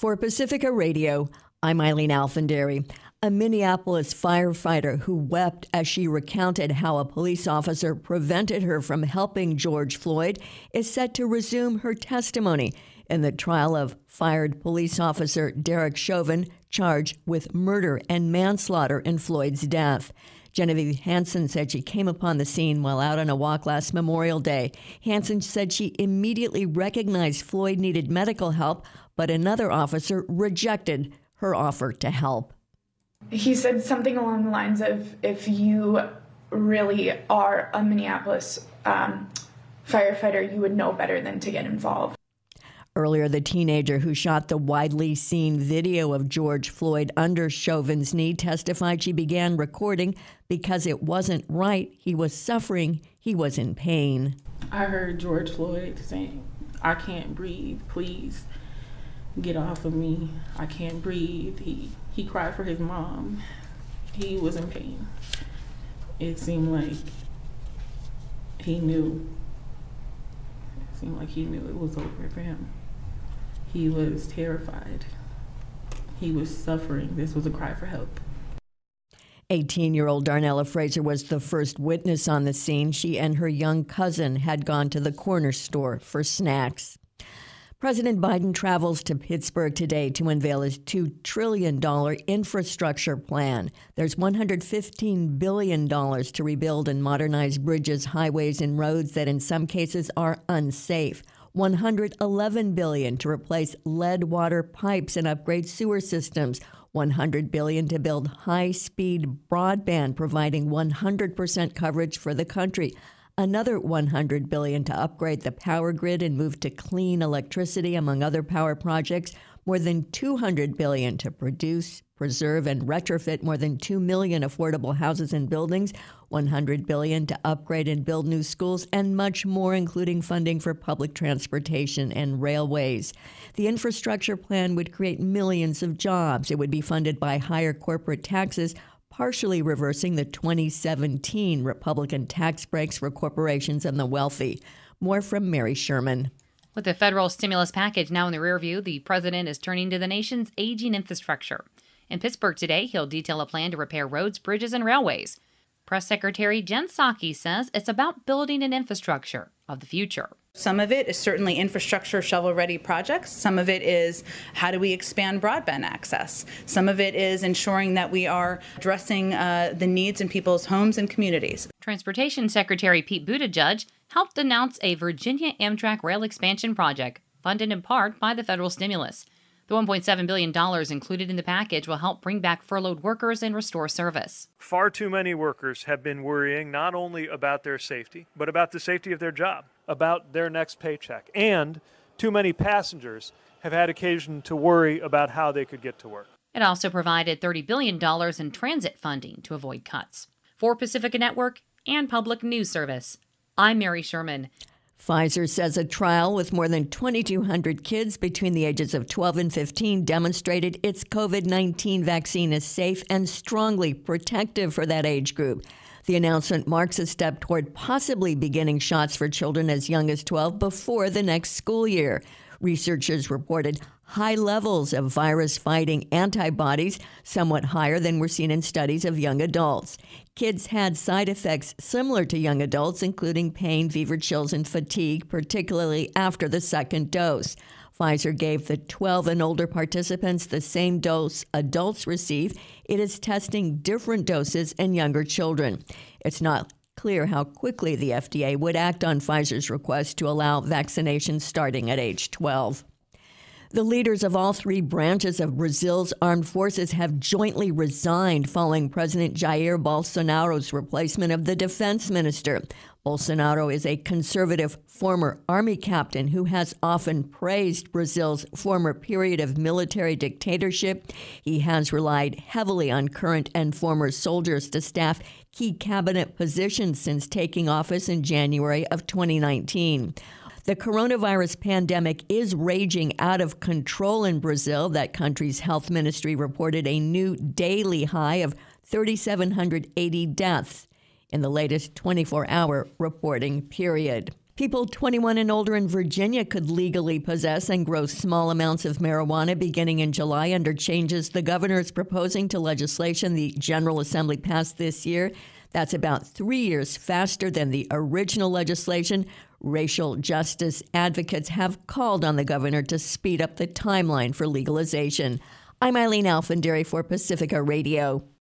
For Pacifica Radio, I'm Eileen Alfandari, A Minneapolis firefighter who wept as she recounted how a police officer prevented her from helping George Floyd is set to resume her testimony in the trial of fired police officer Derek Chauvin charged with murder and manslaughter in Floyd's death. Genevieve Hansen said she came upon the scene while out on a walk last Memorial Day. Hansen said she immediately recognized Floyd needed medical help, but another officer rejected her offer to help. He said something along the lines of if you really are a Minneapolis um, firefighter, you would know better than to get involved. Earlier, the teenager who shot the widely seen video of George Floyd under Chauvin's knee testified she began recording because it wasn't right. He was suffering, he was in pain. I heard George Floyd saying, I can't breathe, please get off of me. I can't breathe. He, he cried for his mom. He was in pain. It seemed like he knew. It seemed like he knew it was over for him. He was terrified. He was suffering. This was a cry for help. 18 year old Darnella Frazier was the first witness on the scene. She and her young cousin had gone to the corner store for snacks. President Biden travels to Pittsburgh today to unveil his $2 trillion infrastructure plan. There's $115 billion to rebuild and modernize bridges, highways, and roads that in some cases are unsafe. 111 billion to replace lead water pipes and upgrade sewer systems. 100 billion to build high-speed broadband providing 100% coverage for the country. Another 100 billion to upgrade the power grid and move to clean electricity among other power projects. More than 200 billion to produce, preserve and retrofit more than 2 million affordable houses and buildings, 100 billion to upgrade and build new schools and much more including funding for public transportation and railways. The infrastructure plan would create millions of jobs. It would be funded by higher corporate taxes partially reversing the 2017 Republican tax breaks for corporations and the wealthy. More from Mary Sherman. With the federal stimulus package now in the rearview, the president is turning to the nation's aging infrastructure. In Pittsburgh today, he'll detail a plan to repair roads, bridges, and railways. Press Secretary Jen Psaki says it's about building an infrastructure of the future. Some of it is certainly infrastructure shovel ready projects. Some of it is how do we expand broadband access. Some of it is ensuring that we are addressing uh, the needs in people's homes and communities. Transportation Secretary Pete Buttigieg helped announce a Virginia Amtrak rail expansion project funded in part by the federal stimulus. The $1.7 billion included in the package will help bring back furloughed workers and restore service. Far too many workers have been worrying not only about their safety, but about the safety of their job, about their next paycheck. And too many passengers have had occasion to worry about how they could get to work. It also provided $30 billion in transit funding to avoid cuts. For Pacifica Network and Public News Service, I'm Mary Sherman. Pfizer says a trial with more than 2,200 kids between the ages of 12 and 15 demonstrated its COVID 19 vaccine is safe and strongly protective for that age group. The announcement marks a step toward possibly beginning shots for children as young as 12 before the next school year. Researchers reported high levels of virus fighting antibodies, somewhat higher than were seen in studies of young adults. Kids had side effects similar to young adults, including pain, fever, chills, and fatigue, particularly after the second dose. Pfizer gave the 12 and older participants the same dose adults receive. It is testing different doses in younger children. It's not clear how quickly the FDA would act on Pfizer's request to allow vaccinations starting at age 12. The leaders of all three branches of Brazil's armed forces have jointly resigned following President Jair Bolsonaro's replacement of the defense minister. Bolsonaro is a conservative former army captain who has often praised Brazil's former period of military dictatorship. He has relied heavily on current and former soldiers to staff key cabinet positions since taking office in January of 2019. The coronavirus pandemic is raging out of control in Brazil. That country's health ministry reported a new daily high of 3,780 deaths in the latest 24 hour reporting period. People 21 and older in Virginia could legally possess and grow small amounts of marijuana beginning in July under changes the governor is proposing to legislation the General Assembly passed this year. That's about three years faster than the original legislation. Racial justice advocates have called on the governor to speed up the timeline for legalization. I'm Eileen Alfandari for Pacifica Radio.